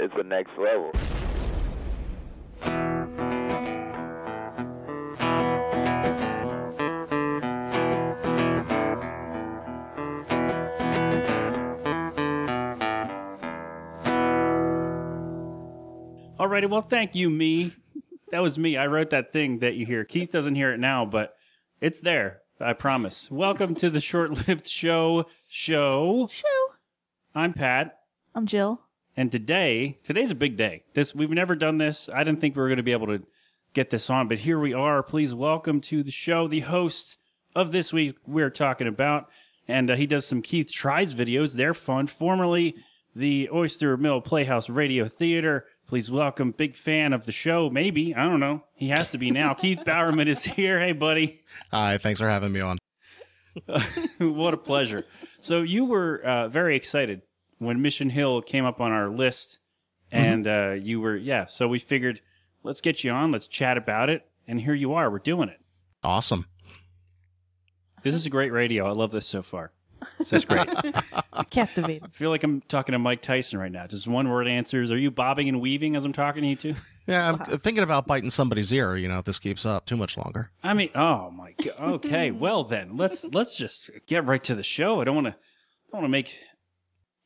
is the next level. Alrighty, well, thank you, me. That was me. I wrote that thing that you hear. Keith doesn't hear it now, but it's there. I promise. Welcome to the short-lived show. Show. Show. I'm Pat, I'm Jill. And today, today's a big day. This we've never done this. I didn't think we were going to be able to get this on, but here we are. Please welcome to the show the host of this week we're talking about, and uh, he does some Keith tries videos. They're fun. Formerly the Oyster Mill Playhouse Radio Theater. Please welcome, big fan of the show. Maybe I don't know. He has to be now. Keith Bowerman is here. Hey, buddy. Hi, thanks for having me on. what a pleasure. So you were uh, very excited when Mission Hill came up on our list, and uh, you were yeah. So we figured let's get you on, let's chat about it, and here you are. We're doing it. Awesome. This is a great radio. I love this so far. This is great. I Captivating. feel like I'm talking to Mike Tyson right now. Just one word answers. Are you bobbing and weaving as I'm talking to you too? Yeah, I'm thinking about biting somebody's ear. You know, if this keeps up too much longer. I mean, oh my god. Okay, well then, let's let's just get right to the show. I don't want to don't want to make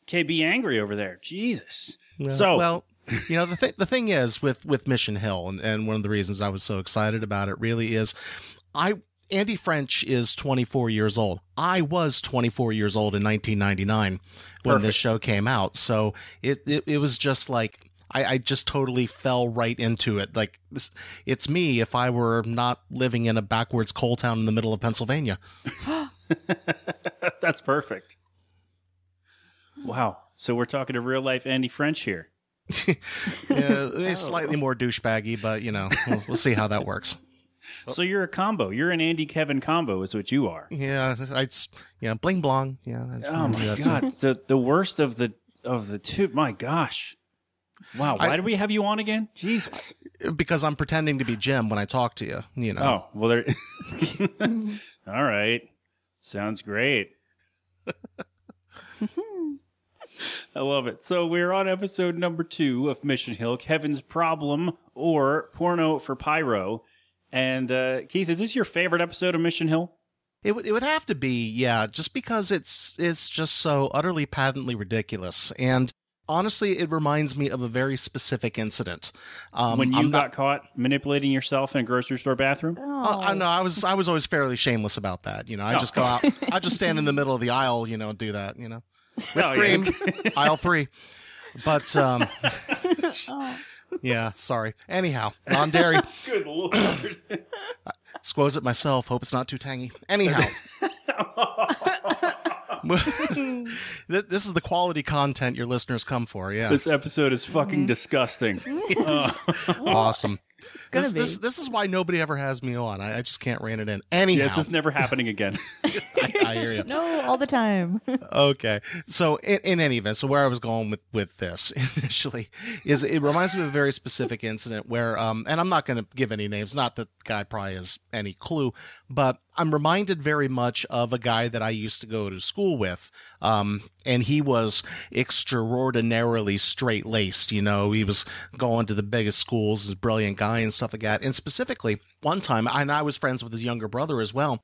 KB angry over there. Jesus. So well, you know, the th- the thing is with with Mission Hill, and, and one of the reasons I was so excited about it really is, I Andy French is 24 years old. I was 24 years old in 1999 when this show came out. So it it, it was just like. I, I just totally fell right into it. Like this, it's me if I were not living in a backwards coal town in the middle of Pennsylvania. that's perfect. Wow. So we're talking to real life Andy French here. Yeah, it's oh. slightly more douchebaggy, but you know, we'll, we'll see how that works. So you're a combo. You're an Andy Kevin combo, is what you are. Yeah, it's yeah, bling blong. Yeah. Oh my god. So the worst of the of the two. My gosh. Wow. Why I- did we have you on again? Jesus. Because I'm pretending to be Jim when I talk to you. You know. Oh well. There. All right. Sounds great. I love it. So we're on episode number two of Mission Hill, Kevin's Problem or Porno for Pyro. And uh, Keith, is this your favorite episode of Mission Hill? It would it would have to be yeah, just because it's it's just so utterly patently ridiculous and. Honestly, it reminds me of a very specific incident. Um, when you I'm got not, caught manipulating yourself in a grocery store bathroom? Uh, I know I was I was always fairly shameless about that. You know, I Oh. just go out, I just stand in the middle of the aisle, you know, and do that. You know, whipped Oh, yeah. cream, aisle three. But um, yeah, sorry. Anyhow, non dairy. Good lord. Squoze it myself. Hope it's not too tangy. Anyhow. This is the quality content your listeners come for. Yeah, this episode is fucking disgusting. Uh, awesome. This, this this is why nobody ever has me on. I, I just can't rein it in. Anyhow, yes, it's never happening again. I, I hear you. No, all the time. okay so in, in any event so where i was going with with this initially is it reminds me of a very specific incident where um and i'm not going to give any names not that the guy probably has any clue but i'm reminded very much of a guy that i used to go to school with um and he was extraordinarily straight laced you know he was going to the biggest schools a brilliant guy and stuff like that and specifically one time and i was friends with his younger brother as well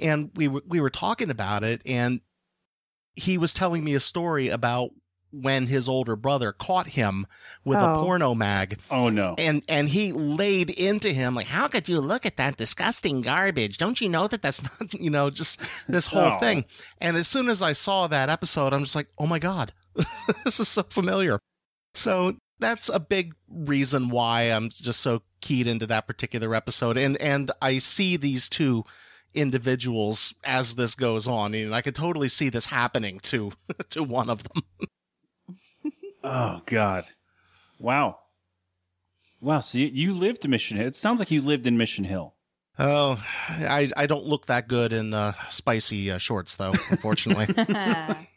and we were, we were talking about it and he was telling me a story about when his older brother caught him with a Oh. porno mag Oh no. and and he laid into him like how could you look at that disgusting garbage don't you know that that's not you know just this whole Oh. thing and as soon as i saw that episode i'm just like oh my god this is so familiar so that's a big reason why i'm just so keyed into that particular episode and and i see these two individuals as this goes on and i could totally see this happening to to one of them Oh God. Wow. Wow. So you, you lived in Mission Hill. It sounds like you lived in Mission Hill. Oh, I I don't look that good in uh, spicy uh, shorts though. Unfortunately,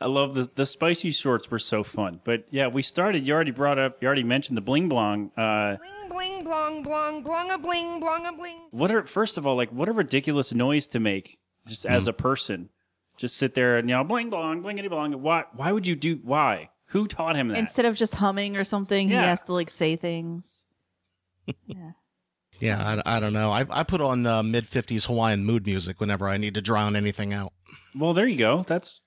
I love the the spicy shorts were so fun. But yeah, we started. You already brought up. You already mentioned the bling blong. Uh, Bling bling blong blong blong a bling blong a bling. what are first of all like what a ridiculous noise to make just as a person. Just sit there and you know bling blong blingity blong. Why why would you do why? Who taught him that? Instead of just humming or something, Yeah. he has to like say things. yeah. Yeah, I, I don't know. I, I put on uh, mid 50s Hawaiian mood music whenever I need to drown anything out. well, there you go. That's.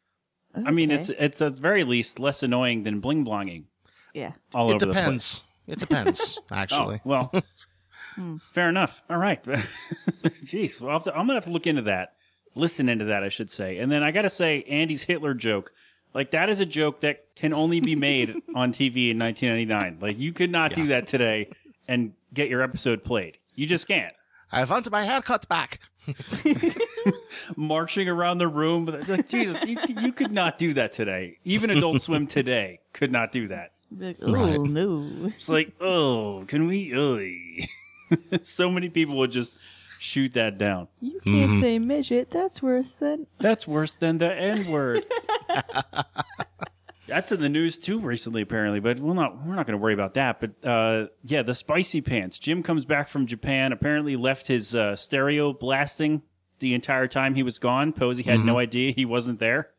Oh, I mean, it's it's at very least less annoying than bling blonging yeah. all it over the place. depends. It depends, oh, actually. Oh, well, hmm. fair enough. All right. Jeez. Well, I'll have to- I'm going to have to look into that. Listen into that, I should say. And then I got to say, Andy's Hitler joke. Like, that is a joke that can only be made on TV in 1999. Like, you could not do that today and get your episode played. You just can't. I want my haircut back. Marching around the room. Like, Jesus, you, you could not do that today. Even Adult Swim today could not do that. Be Like, Right. oh no. It's like, oh, can we? oy." so many people would just shoot that down. You can't mm-hmm. say midget. That's worse than. That's worse than the N word. That's in the news too recently, apparently. But we're not we're not going to worry about that. But uh, yeah, the spicy pants. Jim comes back from Japan. Apparently, left his uh, stereo blasting the entire time he was gone. Posey had no idea he wasn't there.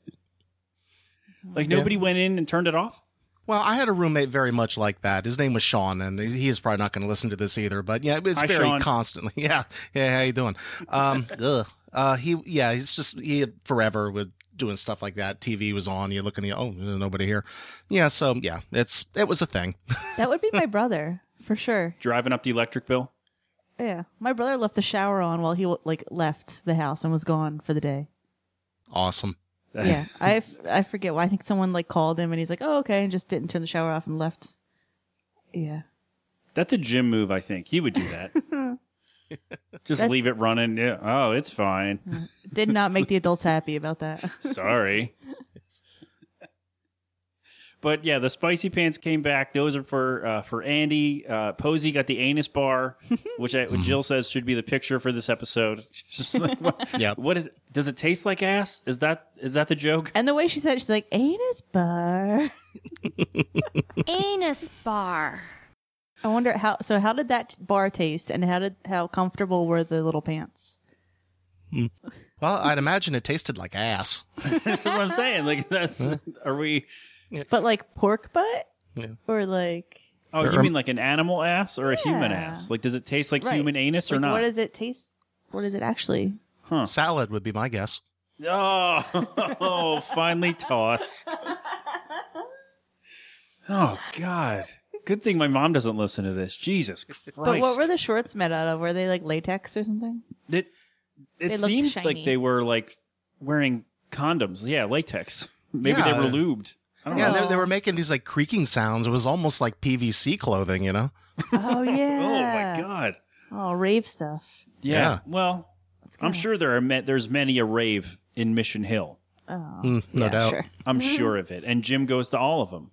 Like nobody went in and turned it off. Well, I had a roommate very much like that. His name was Sean, and he is probably not going to listen to this either. But yeah, it was Hi, very Sean. constantly. Yeah, yeah. How you doing? Um, ugh. Uh, he yeah, he's just he forever with doing stuff like that. TV was on. You're looking, at, oh, there's nobody here. Yeah, so yeah, it's it was a thing. That would be my brother for sure. Driving up the electric bill. Yeah, my brother left the shower on while he like left the house and was gone for the day. awesome. Yeah, I, f- I forget why. I think someone like called him and he's like, "Oh, okay," and just didn't turn the shower off and left. Yeah, That's a Jim move, I think. He would do that. Just That- leave it running. Yeah. Oh, it's fine. did not make the adults happy about that. Sorry. But yeah, the spicy pants came back. Those are for uh, for Andy. Uh, Posey got the anus bar, which I, what Jill says should be the picture for this episode. She's just like, what, Yep. what is? Does it taste like ass? Is that is that the joke? And the way she said, it, she's like, "Anus bar." Anus bar. I wonder how. So, how did that bar taste, and how did how comfortable were the little pants? Hmm. Well, I'd imagine it tasted like ass. That's what I'm saying. Like that's are we? But like pork butt, Yeah. or like Oh, you mean like an animal ass or a human ass? Like, does it taste like Right. human anus or like, not? What does it taste? What is it actually? Salad would be my guess. Oh, finally tossed. Oh God! Good thing my mom doesn't listen to this. Jesus Christ! But what were the shorts made out of? Were they like latex or something? It it They looked seems like shiny. they were like wearing condoms. Yeah, latex. Maybe they were lubed. I don't Yeah, know. they, they were making these like creaking sounds. It was almost like PVC clothing, you know? Oh yeah. Oh my God! Oh rave stuff. Yeah. Yeah. Well, I'm sure there are ma- there's many a rave in Mission Hill. Oh Mm, no yeah, doubt. Sure. I'm sure of it. And Jim goes to all of them.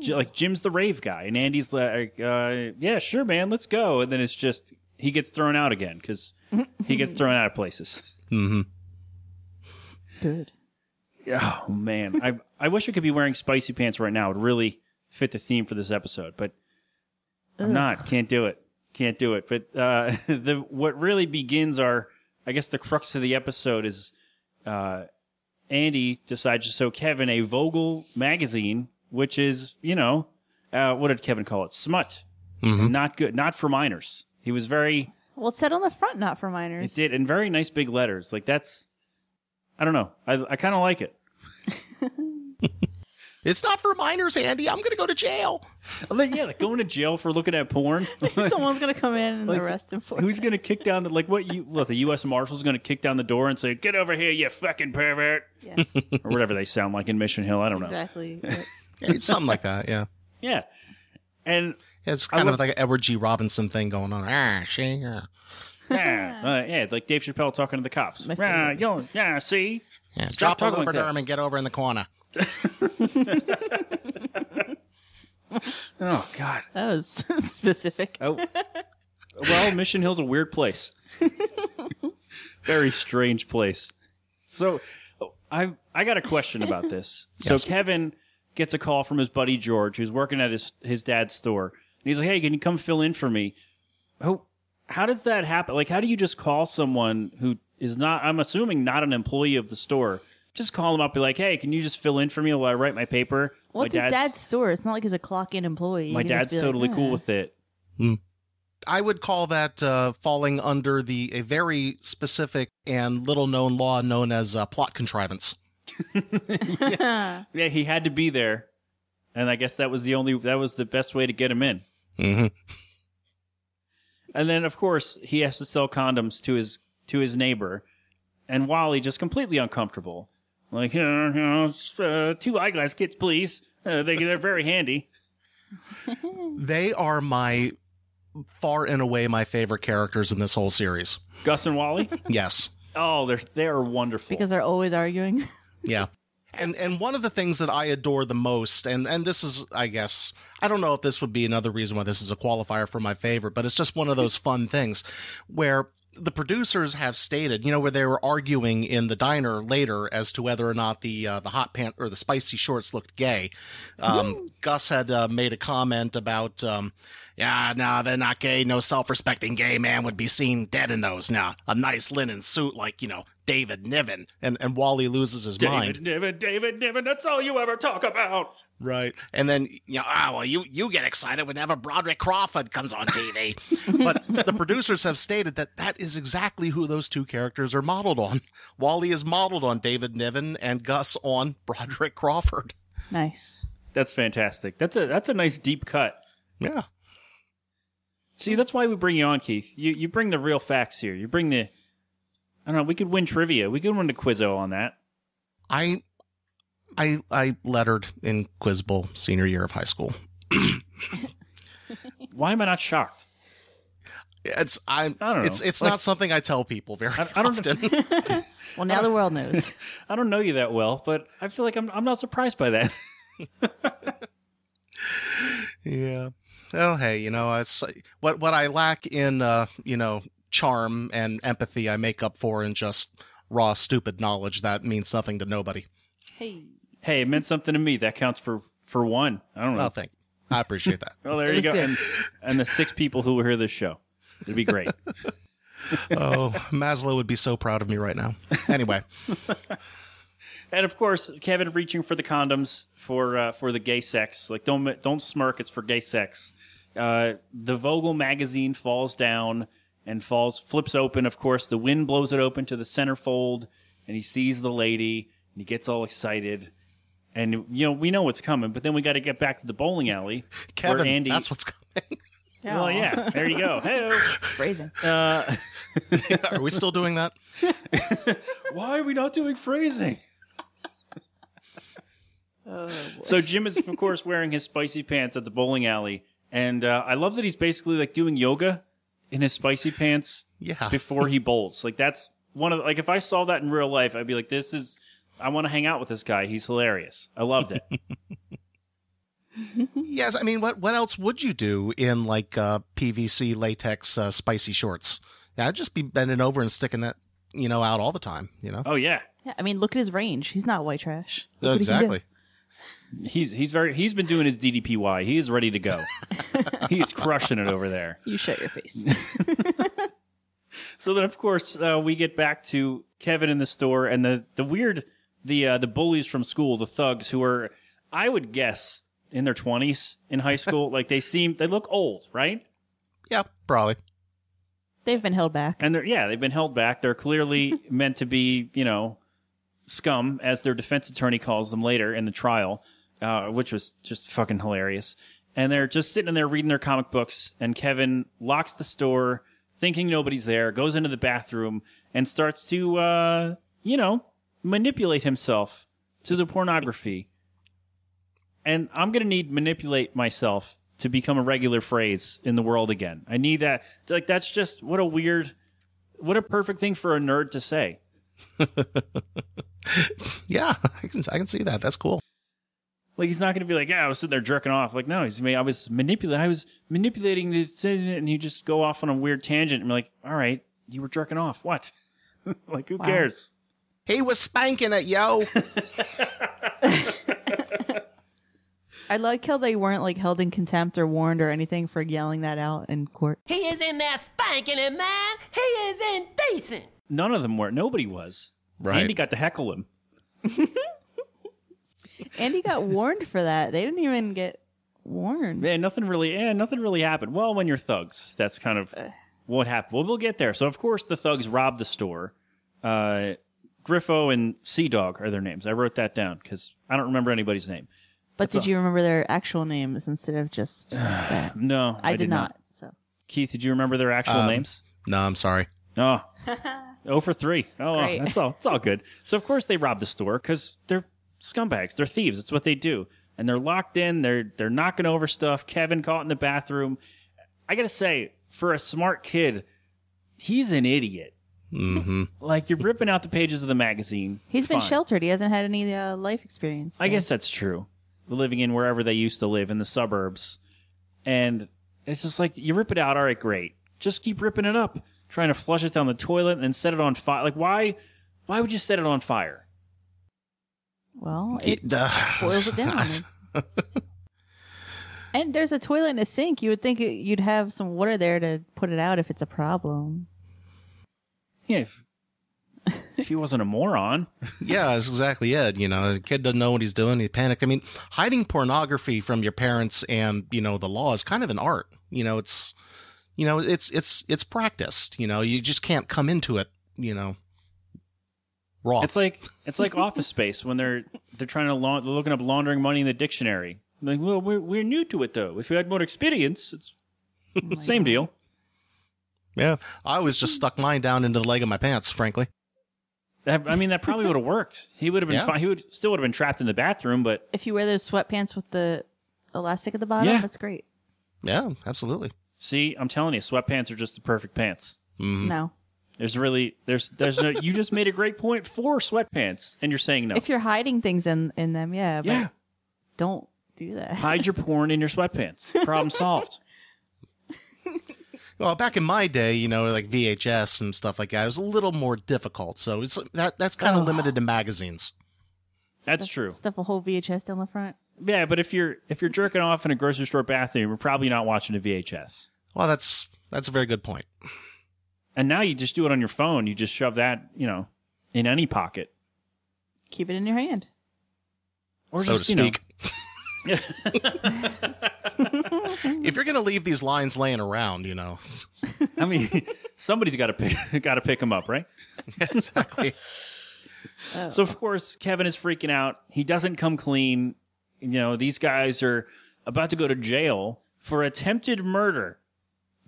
J- like Jim's the rave guy, and Andy's like, uh, "Yeah, sure, man, let's go." And then it's just he gets thrown out again because he gets thrown out of places. hmm Good. Oh man, I I wish I could be wearing spicy pants right now. It would really fit the theme for this episode, but I'm not. Can't do it. Can't do it. But uh, the what really begins our, I guess, the crux of the episode is uh, Andy decides to show Kevin a Vogel magazine, which is you know, uh, what did Kevin call it? Smut. Not good. Not for minors. He was very. Well, it said on the front, not for minors. It did in very nice big letters. Like that's. I don't know. I I kind of like it. It's not for minors, Andy. I'm going to go to jail. Like, yeah, like going to jail for looking at porn. Someone's gonna come in and Like, arrest him for Who's gonna kick down the like what you what the U.S. Marshal's gonna kick down the door and say, "Get over here, you fucking pervert," Yes, or whatever they sound like in Mission Hill. I don't know. exactly. It. Yeah, something like that, yeah. Yeah, and It's kind would- of like an Edward G. Robinson thing going on. Ah, she, yeah. yeah, uh, yeah, like Dave Chappelle talking to the cops. That's my Yeah, yo, yeah, see, yeah. Stop Drop the talking like and get over in the corner. oh god, That was specific. oh, well, Mission Hill's a weird place, very strange place. So, I I got a question about this. So Yes. Kevin gets a call from his buddy George, who's working at his his dad's store, and he's like, "Hey, can you come fill in for me?" Who? How does that happen? Like, how do you just call someone who is not? I'm assuming not an employee of the store just call him up, be like, "Hey, can you just fill in for me while I write my paper?" Well, my it's his dad's store. It's not like he's a clock-in employee. my You can dad's be like, totally cool with it. I would call that uh, falling under the a very specific and little known law known as uh, plot contrivance. Yeah, he had to be there, and I guess that was the only that was the best way to get him in. hmm And then, of course, he has to sell condoms to his to his neighbor, and Wally just completely uncomfortable. Like, uh, you know, uh, two eyeglass kits, please. Uh, they they're very handy. They are my far and away my favorite characters in this whole series. Gus and Wally. Yes. Oh, they're they are wonderful. because they're always arguing. Yeah. And and one of the things that I adore the most, and and this is, I guess, I don't know if this would be another reason why this is a qualifier for my favorite, but it's just one of those fun things where the producers have stated, you know, where they were arguing in the diner later as to whether or not the uh, the hot pant or the spicy shorts looked gay. Um, Gus had uh, made a comment about, um, yeah, no, they're not gay. No self-respecting gay man would be seen dead in those. Now, a nice linen suit like you know David Niven, and and Wally loses his mind. David Niven, David Niven. That's all you ever talk about. Right. And then, you know, ah, well, you, you get excited whenever Broderick Crawford comes on TV. but the producers have stated that that is exactly who those two characters are modeled on. Wally is modeled on David Niven and Gus on Broderick Crawford. nice. That's fantastic. That's a that's a nice deep cut. Yeah. See, that's why we bring you on, Keith. You you bring the real facts here. You bring the. I don't know. We could win trivia. We could win the Quizzo on that. I, I, I lettered in Quiz Bowl senior year of high school. Why am I not shocked? It's, I'm, I don't know. it's, it's Like- not something I tell people very I- I don't- often. Well, now the world knows. I don't know you that well, but I feel like I'm I'm not surprised by that. Yeah. Oh, hey, you know, it's what what I lack in, uh, you know, charm and empathy, I make up for in just raw, stupid knowledge that means nothing to nobody. hey. Hey, it meant something to me. That counts for for one. I don't know. Oh, thank. I appreciate that. Oh, there you go. And, and the six people who will hear this show. It'd be great. oh, Maslow would be so proud of me right now. Anyway, and of course, Kevin reaching for the condoms for uh, for the gay sex. Like don't don't smirk. It's for gay sex. Uh, the Vogel magazine falls down and falls flips open. Of course, the wind blows it open to the centerfold, and he sees the lady and he gets all excited. And you know we know what's coming, but then we got to get back to the bowling alley Kevin, where Andy. that's what's coming. well, yeah, there you go. Hey, Phrasing. uh, Are we still doing that? why are we not doing phrasing? so Jim is, of course, wearing his spicy pants at the bowling alley, and uh, I love that he's basically like doing yoga in his spicy pants Yeah. before he bowls. Like that's one of like if I saw that in real life, I'd be like, this is. I want to hang out with this guy. He's hilarious. I loved it. Yes, I mean, what what else would you do in like uh, PVC latex uh, spicy shorts? Yeah, I'd just be bending over and sticking that, you know, out all the time. You know, oh yeah, Yeah, I mean, look at his range. He's not white trash. Look what he can do. exactly. he's he's very he's been doing his DDPY. He is ready to go. he's crushing it over there. You shut your face. So then, of course, uh, we get back to Kevin in the store and the the weird the uh, the bullies from school, the thugs who are, I would guess, in their twenties in high school. like they seem they look old, right? Yeah, probably. They've been held back. And they're yeah, they've been held back. They're clearly meant to be, you know, scum, as their defense attorney calls them later in the trial, uh, which was just fucking hilarious. And they're just sitting in there reading their comic books, and Kevin locks the store, thinking nobody's there, goes into the bathroom, and starts to, uh, you know, manipulate himself to the pornography. And I'm gonna need manipulate myself to become a regular phrase in the world again. I need that. Like that's just what a weird, what a perfect thing for a nerd to say. Yeah, I can I can see that. That's cool. Like he's not going to be like, yeah, I was sitting there jerking off. Like no, he's I was manipulating. I was manipulating the this, and you just go off on a weird tangent and be like, all right, you were jerking off. What? like who cares? He was spanking it, yo. I like how they weren't like held in contempt or warned or anything for yelling that out in court. He is in there spanking it, man. He is indecent. None of them were. Nobody was. Right. Andy got to heckle him. Andy got warned for that. They didn't even get warned. Man, nothing really, eh, nothing really happened. Well, when you're thugs, that's kind of what happened. Well, we'll get there. So, of course, the thugs robbed the store. Uh, Griffo and Sea Dog are their names. I wrote that down because I don't remember anybody's name. But did you remember their actual names instead of just that? No, I, did, not. So Keith, did you remember their actual Um, names? No, I'm sorry. Oh. oh for three. Oh, Great. that's all. It's all good. So of course they robbed the store because they're scumbags. They're thieves. It's what they do. And they're locked in. They're they're knocking over stuff. Kevin caught in the bathroom. I gotta say, for a smart kid, he's an idiot. Hmm Like you're ripping out the pages of the magazine. he's been Fine. sheltered. He hasn't had any uh, life experience. I there. guess that's true. Living in wherever they used to live in the suburbs. And it's just like, you rip it out, all right, great. Just keep ripping it up. Trying to flush it down the toilet and set it on fire. Like, why why would you set it on fire? Well, it It, uh, boils it down. and there's a toilet and a sink. You would think you'd have some water there to put it out if it's a problem. Yeah, if, if he wasn't a moron. yeah, that's exactly it. You know, the kid doesn't know what he's doing. He panic. I mean, hiding pornography from your parents and you know the law is kind of an art. You know, it's you know it's it's it's practiced. You know, you just can't come into it. You know, raw. It's like it's like Office Space when they're they're trying to laun- they're looking up laundering money in the dictionary. Like, well, we're we're new to it though. If you had more experience, it's same deal. Yeah, I always just stuck mine down into the leg of my pants. Frankly, That, I mean, that probably would have worked. He would have been Yeah. fine. He would still would have been trapped in the bathroom, but If you wear those sweatpants with the elastic at the bottom, Yeah. that's great. yeah, absolutely. see, I'm telling you, sweatpants are just the perfect pants. Mm-hmm. No. There's really there's there's no. You just made a great point for sweatpants, and you're saying no. If you're hiding things in in them, yeah, but yeah, don't do that. hide your porn in your sweatpants. Problem solved. Well, back in my day, you know, like VHS and stuff like that, it was a little more difficult. So it's that that's kind of Oh. limited to magazines. That's Stuff- true. Stuff a whole VHS down the front. Yeah, but if you're if you're jerking off in a grocery store bathroom, you're probably not watching a VHS. Well, that's that's a very good point. And now you just do it on your phone. You just shove that, you know, in any pocket. Keep it in your hand. Or so just, to you know, speak. If you're going to leave these lines laying around, you know, I mean, somebody's got to pick got to pick them up, right? exactly. Oh. So of course Kevin is freaking out. He doesn't come clean. You know, these guys are about to go to jail for attempted murder.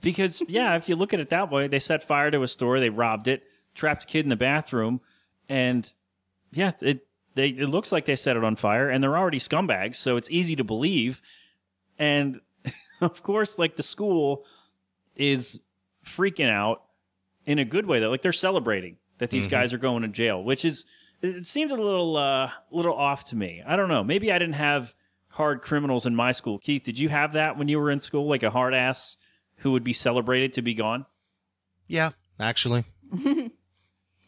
Because yeah, if you look at it that way, they set fire to a store, they robbed it, trapped a kid in the bathroom, and yeah, it they it looks like they set it on fire and they're already scumbags, so it's easy to believe. And of course, like the school is freaking out in a good way though. Like they're celebrating that these guys are going to jail, which is it it seems a little uh little off to me. I don't know. Maybe I didn't have hard criminals in my school. Keith, did you have that when you were in school? Like a hard ass who would be celebrated to be gone? Yeah, actually.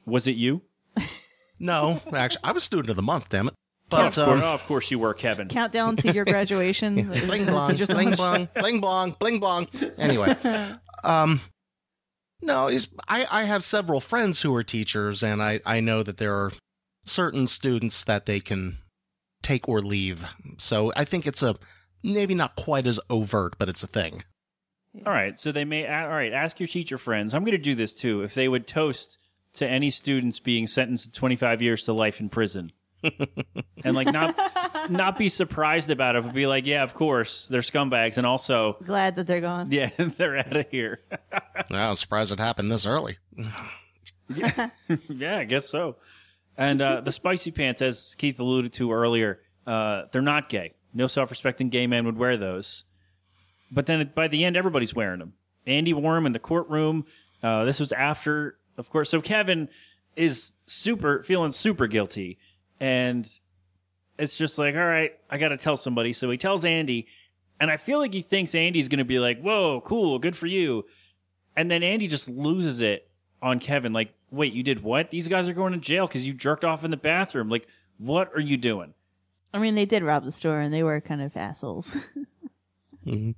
Was it you? No, actually, I was student of the month, damn it. Oh, But of, course, um, oh, of course you were, Kevin. Countdown to your graduation. bling blong, bling blong, bling blong, bling blong. Anyway, um, no, it's, I I have several friends who are teachers, and I I know that there are certain students that they can take or leave. So I think it's a maybe not quite as overt, but it's a thing. All right, so they may. All right, ask your teacher friends. I'm going to do this too. If they would toast to any students being sentenced to 25 years to life in prison, and like not not be surprised about it, but be like, yeah, of course, they're scumbags, and also, Glad that they're gone. yeah, they're out of here. I'm surprised it happened this early. yeah, I guess so. And uh, the spicy pants, as Keith alluded to earlier, uh, they're not gay. No self-respecting gay man would wear those. But then by the end, everybody's wearing them. Andy wore them in the courtroom. Uh, this was after, of course. So Kevin is super feeling super guilty, and it's just like, all right, I got to tell somebody. So he tells Andy, and I feel like he thinks Andy's going to be like, "Whoa, cool, good for you," and then Andy just loses it on Kevin. Like, wait, you did what? These guys are going to jail because you jerked off in the bathroom. Like, what are you doing? I mean, they did rob the store, and they were kind of assholes. Mm-hmm.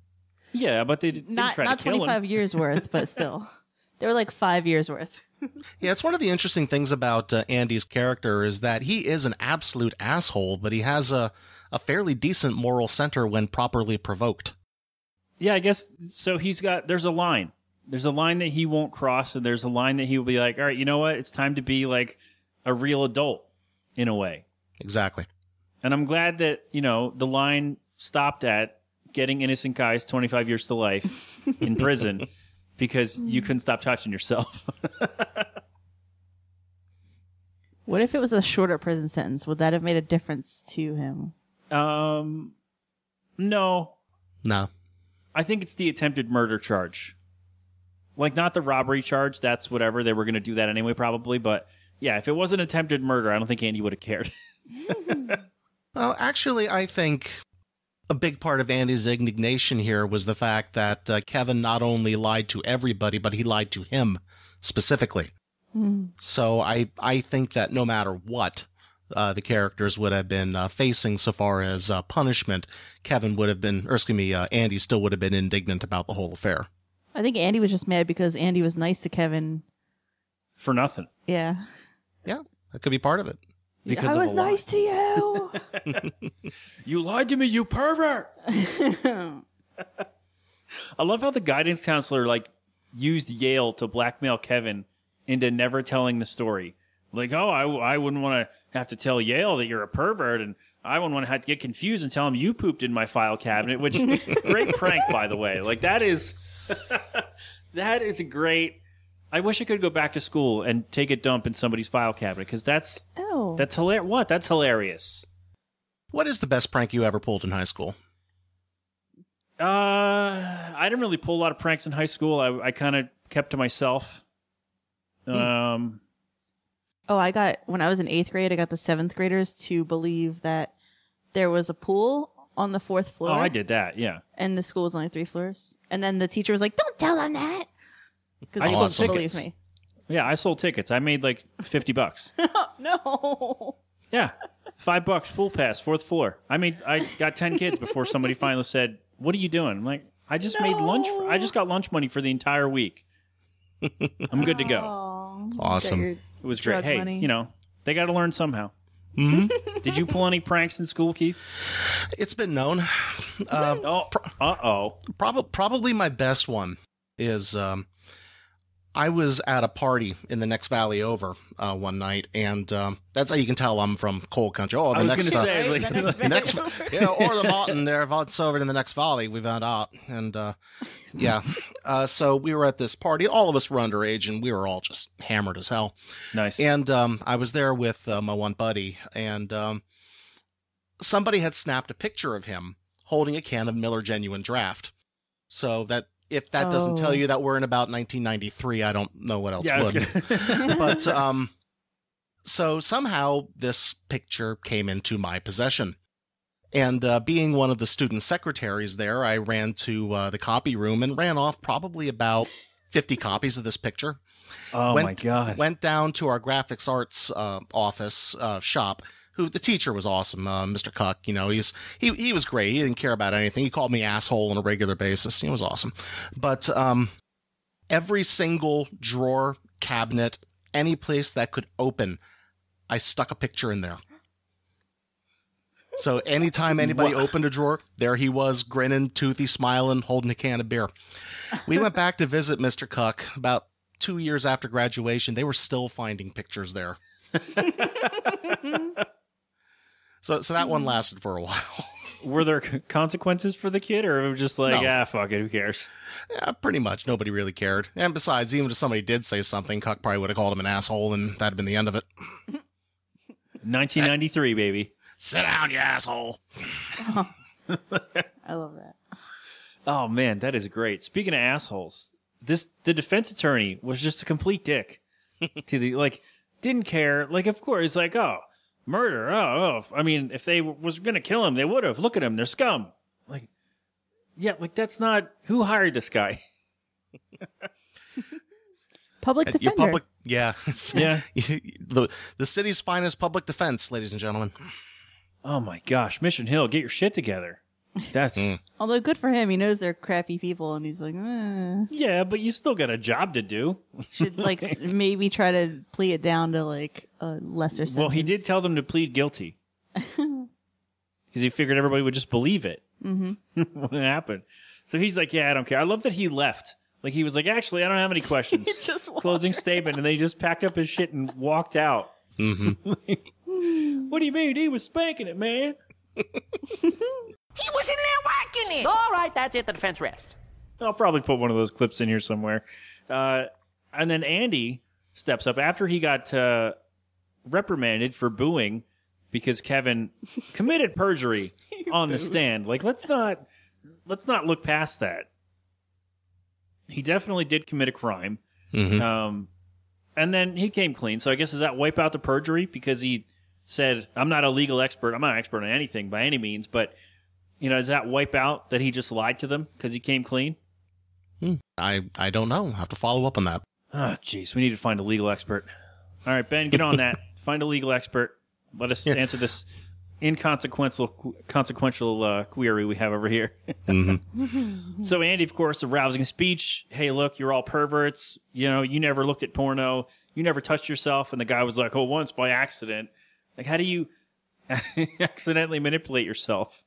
Yeah, but they didn't not try not to kill twenty five him. years worth, but still, they were like five years worth. Yeah, it's one of the interesting things about uh, Andy's character is that he is an absolute asshole, but he has a, a fairly decent moral center when properly provoked. Yeah, I guess so. He's got there's a line. There's a line that he won't cross, and there's a line that he will be like, "All right, you know what? It's time to be like a real adult in a way." Exactly. And I'm glad that you know the line stopped at getting innocent guys 25 years to life in prison because you couldn't stop touching yourself. What if it was a shorter prison sentence? Would that have made a difference to him? um, no, No. I think it's the attempted murder charge. Like not the robbery charge. That's whatever. They were going to do that anyway, probably. But yeah, if it wasn't attempted murder, I don't think Andy would have cared. Well, actually, I think a big part of Andy's indignation here was the fact that uh, Kevin not only lied to everybody, but he lied to him specifically. So I I think that no matter what uh, the characters would have been uh, facing so far as uh, punishment, Kevin would have been, or excuse me, uh, Andy still would have been indignant about the whole affair. I think Andy was just mad because Andy was nice to Kevin. For nothing. Yeah. Yeah, that could be part of it. Because I was nice to you. You lied to me, you pervert. I love how the guidance counselor like used Yale to blackmail Kevin into never telling the story. Like, oh, I, I wouldn't want to have to tell Yale that you're a pervert, and I wouldn't want to have to get confused and tell him you pooped in my file cabinet. Which great prank, by the way. Like that is that is a great. I wish I could go back to school and take a dump in somebody's file cabinet because that's oh. that's hilarious. What? That's hilarious. What is the best prank you ever pulled in high school? Uh, I didn't really pull a lot of pranks in high school. I, I kind of kept to myself. Um, Oh, I got when I was in eighth grade. I got the seventh graders to believe that there was a pool on the fourth floor. oh, I did that. Yeah, And the school was only three floors. And then the teacher was like, "Don't tell them that," because they sold didn't believe me. Yeah. I sold tickets. I made like fifty bucks. No. Yeah, five bucks pool pass, fourth floor. I made. I got ten kids before somebody finally said, "What are you doing?" I'm like, "I just made lunch. For, I just got lunch money for the entire week. I'm good to go." Awesome. It was great. Drug Hey, money. you know, they got to learn somehow. Mm-hmm. Did you pull any pranks in school, Keith? It's been known. Uh, Oh, uh oh. Probably, probably my best one is um, I was at a party in the next valley over uh, one night, and um, that's how you can tell I'm from coal country. Oh, the I was next, going to uh, say, like, The next the next, yeah, or the mountain there. It's over in the next valley. We found out, and uh, yeah, uh, so we were at this party. All of us were underage, and we were all just hammered as hell. nice. And um, I was there with uh, my one buddy, and um, somebody had snapped a picture of him holding a can of Miller Genuine Draft. So that if that doesn't Oh. tell you that we're in about 1993, I don't know what else yeah, would. but um, so somehow this picture came into my possession. And uh, being one of the student secretaries there, I ran to uh, the copy room and ran off probably about 50 copies of this picture oh went, my god. Went down to our graphics arts uh, office uh, shop. Who the teacher was awesome, uh, Mr. Cuck. You know, he's he he was great. He didn't care about anything. He called me asshole on a regular basis. He was awesome. But um, every single drawer, cabinet, any place that could open, I stuck a picture in there. So anytime anybody opened a drawer, there he was, grinning, toothy, smiling, holding a can of beer. We went back to visit Mr. Cuck about two years after graduation. They were still finding pictures there. so, so that one lasted for a while. Were there consequences for the kid, or it was just like, No. ah, fuck it, who cares? yeah, pretty much. Nobody really cared. And besides, even if somebody did say something, Cuck probably would have called him an asshole, and that'd been the end of it. 1993, baby. Sit down, you asshole. I love that. Oh man, that is great. Speaking of assholes, this the defense attorney was just a complete dick to the like didn't care. Like of course, like oh murder. Oh, oh. I mean, if they w- was gonna kill him, they would have. Look at him, they're scum. Like yeah, like that's not who hired this guy. Public defender. Your public, yeah, Yeah. the the city's finest public defense, ladies and gentlemen. Oh my gosh, Mission Hill, get your shit together. That's hmm. Although good for him, he knows they're crappy people, and he's like, eh. yeah, but you still got a job to do. should like maybe try to plea it down to like a lesser sentence. Well, he did tell them to plead guilty because he figured everybody would just believe it mm-hmm. when it happened. So he's like, "Yeah, I don't care." I love that he left. Like he was like, "Actually, I don't have any questions." He just walked closing statement, and then he just packed up his shit and walked out. Mm-hmm. what do you mean? He was spanking it, man. He was in there whacking it. All right, that's it. The defense rests. I'll probably put one of those clips in here somewhere. Uh, and then Andy steps up after he got uh, reprimanded for booing because Kevin committed perjury on the stand. Like, let's not let's not look past that. He definitely did commit a crime. Um, and then he came clean. So I guess does that wipe out the perjury because he said, "I'm not a legal expert. I'm not an expert on anything by any means." But you know, does that wipe out that he just lied to them because he came clean? Hmm. I I don't know. I'll have to follow up on that. Oh, jeez, we need to find a legal expert. All right, Ben, get on that. find a legal expert. Let us Yeah. answer this inconsequential consequential uh, query we have over here. Mm-hmm. so Andy, of course, a rousing speech. Hey, look, you're all perverts. You know, you never looked at porno. You never touched yourself. And the guy was like, "Oh, once by accident." Like, how do you accidentally manipulate yourself?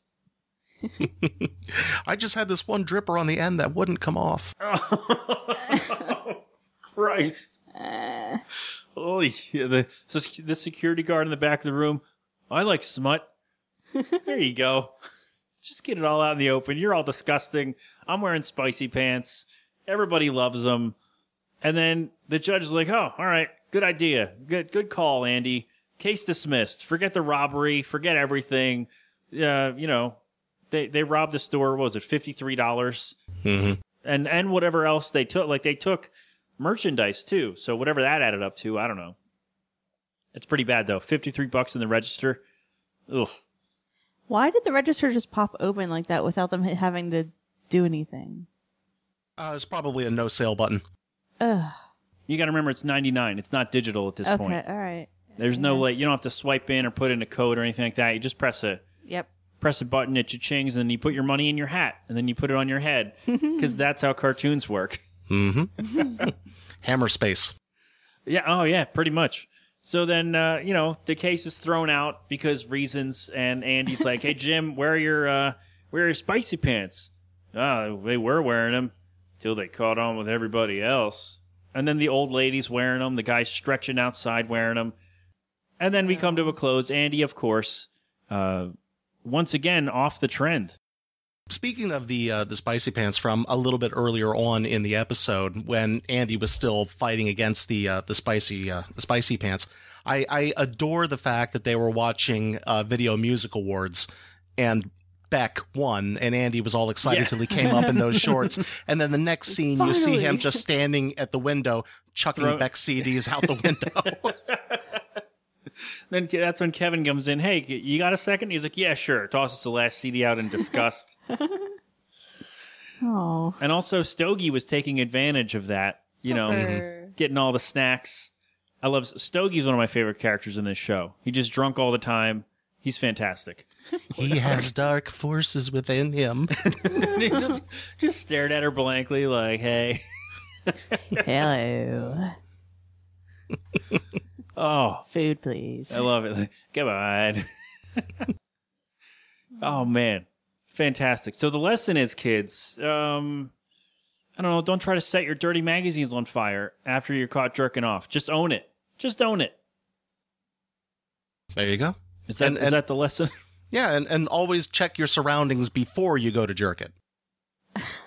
I just had this one dripper on the end that wouldn't come off. Christ. Oh, yeah, the the security guard in the back of the room. I like smut. there you go. Just get it all out in the open. You're all disgusting. I'm wearing spicy pants. Everybody loves them. And then the judge is like, "Oh, all right, good idea. Good, good call, Andy. Case dismissed. Forget the robbery. Forget everything. Uh, you know, they they robbed the store. What was it? Fifty three dollars and and whatever else they took. Like they took merchandise too. So whatever that added up to, I don't know. It's pretty bad though. Fifty three bucks in the register. Ugh. Why did the register just pop open like that without them having to do anything? Uh, it's probably a no sale button. Ugh. You got to remember it's ninety nine. It's not digital at this Okay, point. all right. There's no like you don't have to swipe in or put in a code or anything like that. You just press a Yep. Press a button, it chings, and then you put your money in your hat, and then you put it on your head because that's how cartoons work. Hammer space. Yeah. Oh, yeah. Pretty much. So then, uh, you know, the case is thrown out because reasons, and Andy's like, "Hey, Jim, where are your uh, where are your spicy pants?" Oh, they were wearing them till they caught on with everybody else. And then the old lady's wearing them. The guy's stretching outside wearing them. And then we come to a close. Andy, of course, uh, once again off the trend. Speaking of the uh, the spicy pants from a little bit earlier on in the episode, when Andy was still fighting against the uh, the spicy uh, the spicy pants, I, I adore the fact that they were watching uh, Video Music Awards and Beck won, and Andy was all excited Yeah. till he came up in those shorts, and then the next scene you see him just standing at the window chucking Throw- Beck CDs out the window. Then that's when Kevin comes in. Hey, you got a second? He's like, yeah, sure. Tosses the last CD out in disgust. Oh. And also, Stogie was taking advantage of that, you know, Pepper. Mhm. getting all the snacks. I love Stogie's one of my favorite characters in this show. He just drunk all the time. He's fantastic. he has dark forces within him. he just just stared at her blankly, like, "Hey, Hello. Oh, Food, please. I love it. Come on." oh man, fantastic. So the lesson is, kids, um, I don't know. Don't try to set your dirty magazines on fire after you're caught jerking off. Just own it. Just own it. There you go. Is that And- is and- that the lesson? Yeah, and, and always check your surroundings before you go to jerk it.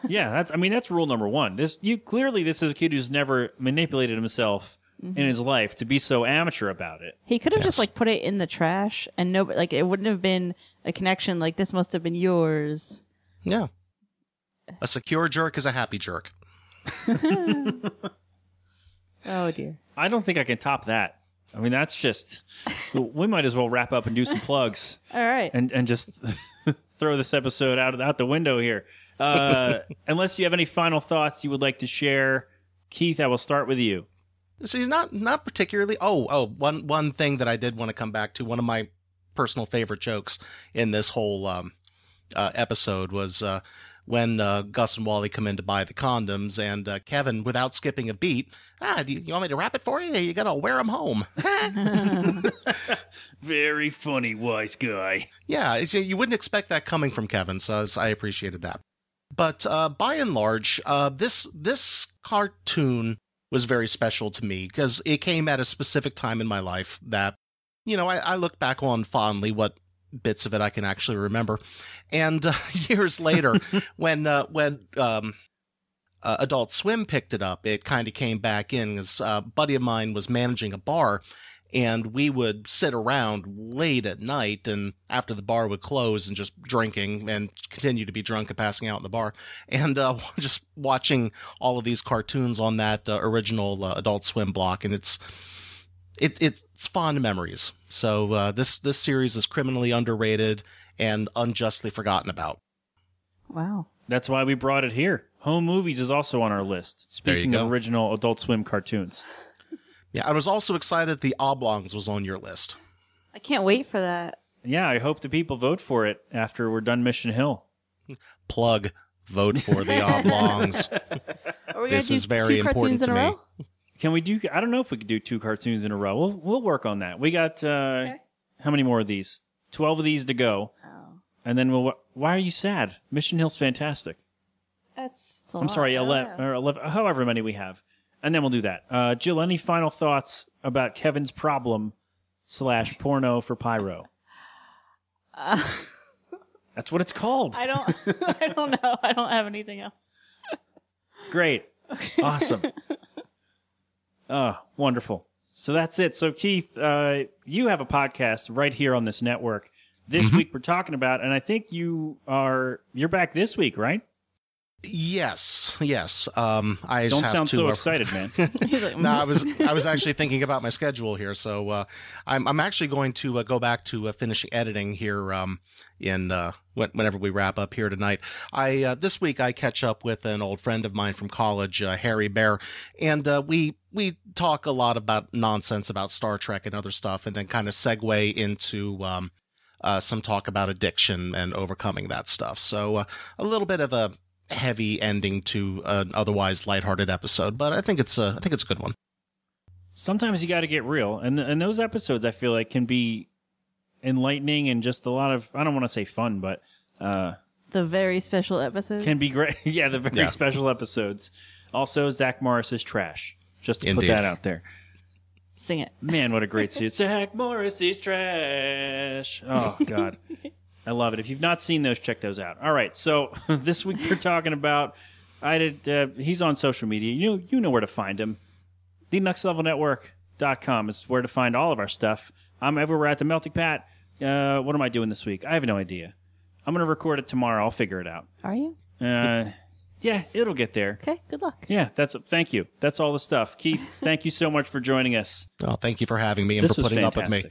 yeah, that's. I mean, that's rule number one. This you clearly this is a kid who's never manipulated himself in his life to be so amateur about it. He could have Yes. just like put it in the trash and no, like it wouldn't have been a connection. Like this must have been yours. Yeah. A secure jerk is a happy jerk. Oh dear. I don't think I can top that. I mean, that's just. we might as well wrap up and do some plugs All right. and and just throw this episode out out the window here. Uh, unless you have any final thoughts you would like to share, Keith, I will start with you. See, not not particularly. Oh, oh, one one thing that I did want to come back to. One of my personal favorite jokes in this whole um, uh, episode was uh, when uh, Gus and Wally come in to buy the condoms, and uh, Kevin, without skipping a beat, ah, do you, you want me to wrap it for you? You gotta wear them home. Very funny, wise guy. Yeah, so you wouldn't expect that coming from Kevin, so I appreciated that. But uh, by and large, uh, this this cartoon was very special to me because it came at a specific time in my life that, you know, I, I look back on fondly what bits of it I can actually remember. And uh, years later, when uh, when um, uh, Adult Swim picked it up, it kind of came back in because uh, a buddy of mine was managing a bar and we would sit around late at night and after the bar would close and just drinking and continue to be drunk and passing out in the bar and uh, just watching all of these cartoons on that uh, original uh, adult swim block and it's it, it's fond memories so uh, this this series is criminally underrated and unjustly forgotten about Wow. That's why we brought it here. Home movies is also on our list. Speaking of original Adult Swim cartoons. Yeah i was also excited the oblongs was on your list I can't wait for that. Yeah, I hope the people vote for it after we're done Mission Hill. plug vote for the oblongs This is very important to me. Can we do? I don't know if we could do two cartoons in a row. We'll we'll work on that. We got uh, how many more of these? Twelve of these to go, Oh, and then we'll. Why are you sad? Mission Hill's fantastic. that's. it's a I'm lot. sorry, eleven or eleven, however many we have, and then we'll do that. Uh, Jill, any final thoughts about Kevin's problem slash porno for pyro? Uh, That's what it's called. I don't. I don't know. I don't have anything else. Great. Awesome. Oh, wonderful. So that's it. So Keith, uh, you have a podcast right here on this network. This Mm-hmm. week we're talking about, and I think you are you're back this week, right? Yes yes um i Don't have sound to so uh, excited, man. No, I "Mm." was I was actually thinking about my schedule here, so uh, I'm I'm actually going to uh, go back to uh, finishing editing here um, in uh, when, whenever we wrap up here tonight. I uh, this week I catch up with an old friend of mine from college, uh, Harry Bear, and uh, we we talk a lot about nonsense about Star Trek and other stuff, and then kind of segue into. Um, uh, some talk about addiction and overcoming that stuff. So uh, a little bit of a heavy ending to an otherwise lighthearted episode, but I think it's a I think it's a good one. Sometimes you got to get real, and and those episodes I feel like can be enlightening and just a lot of I don't want to say fun, but uh, the very special episodes can be great. yeah, the very Yeah. special episodes. Also, Zach Morris is trash. Just to Indeed. put that out there. Sing it. Man, what a great suit. Zach Morris is trash. Oh, God. I love it. If you've not seen those, check those out. All right. So this week we're talking about. I did. Uh, he's on social media. You know, you know where to find him. The Next Level Network.com is where to find all of our stuff. I'm everywhere at the Melting Pat. Uh, what am I doing this week? I have no idea. I'm going to record it tomorrow. I'll figure it out. Are you Uh, yeah, it'll get there. okay? Good luck. Yeah, that's thank you. That's all the stuff. Keith, thank you so much for joining us. Oh, thank you for having me and This for was putting up with me.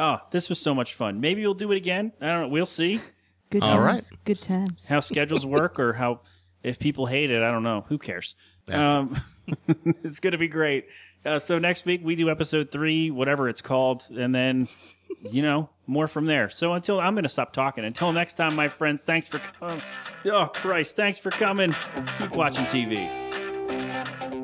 Fantastic. Oh, this was so much fun. Maybe we'll do it again. I don't know. We'll see Good All times. right. Good times. how schedules work or how if people hate it. I don't know. Who cares? Yeah. Um, it's going to be great. Uh, so next week we do episode three, whatever it's called, and then you know more from there. So until I'm going to stop talking. Until next time, my friends. Thanks for coming. Oh Christ! Thanks for coming. Keep watching TV.